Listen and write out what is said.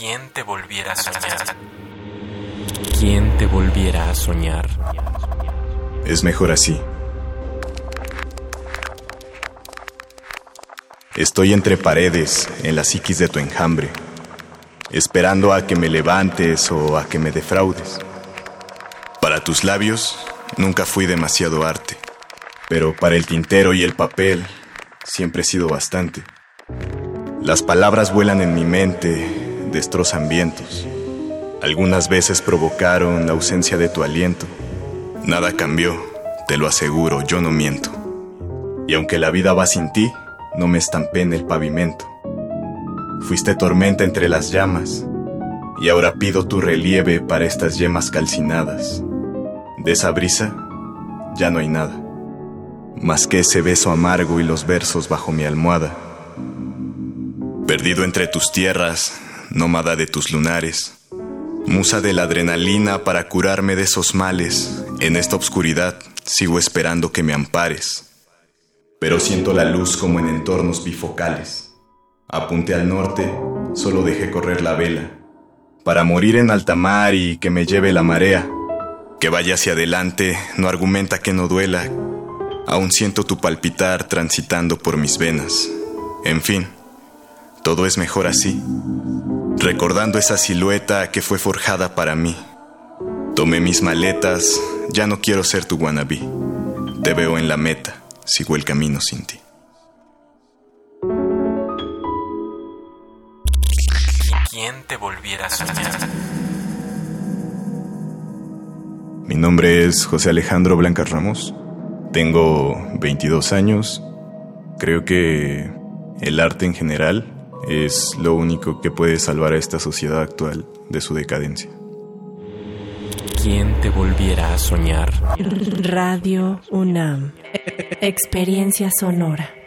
¿Quién te volviera a soñar? ¿Quién te volviera a soñar? Es mejor así. Estoy entre paredes, en la psiquis de tu enjambre, esperando a que me levantes o a que me defraudes. Para tus labios nunca fui demasiado arte, pero para el tintero y el papel siempre he sido bastante. Las palabras vuelan en mi mente, destrozan vientos. Algunas veces provocaron la ausencia de tu aliento. Nada cambió, te lo aseguro, yo no miento. Y aunque la vida va sin ti, no me estampé en el pavimento. Fuiste tormenta entre las llamas, y ahora pido tu relieve para estas yemas calcinadas. De esa brisa ya no hay nada, más que ese beso amargo y los versos bajo mi almohada. Perdido entre tus tierras, nómada de tus lunares, musa de la adrenalina para curarme de esos males, en esta oscuridad sigo esperando que me ampares pero siento la luz como en entornos bifocales. Apunté al norte, solo dejé correr la vela, para morir en alta mar y que me lleve la marea. Que vaya hacia adelante no argumenta que no duela, aún siento tu palpitar transitando por mis venas. En fin, todo es mejor así, recordando esa silueta que fue forjada para mí. Tomé mis maletas, ya no quiero ser tu wannabe, te veo en la meta sigo el camino sin ti. ¿Quién te volviera a soñar? Mi nombre es José Alejandro Blancas Ramos. Tengo 22 años. Creo que el arte en general es lo único que puede salvar a esta sociedad actual de su decadencia. ¿Quién te volviera a soñar? Radio UNAM. Experiencia sonora.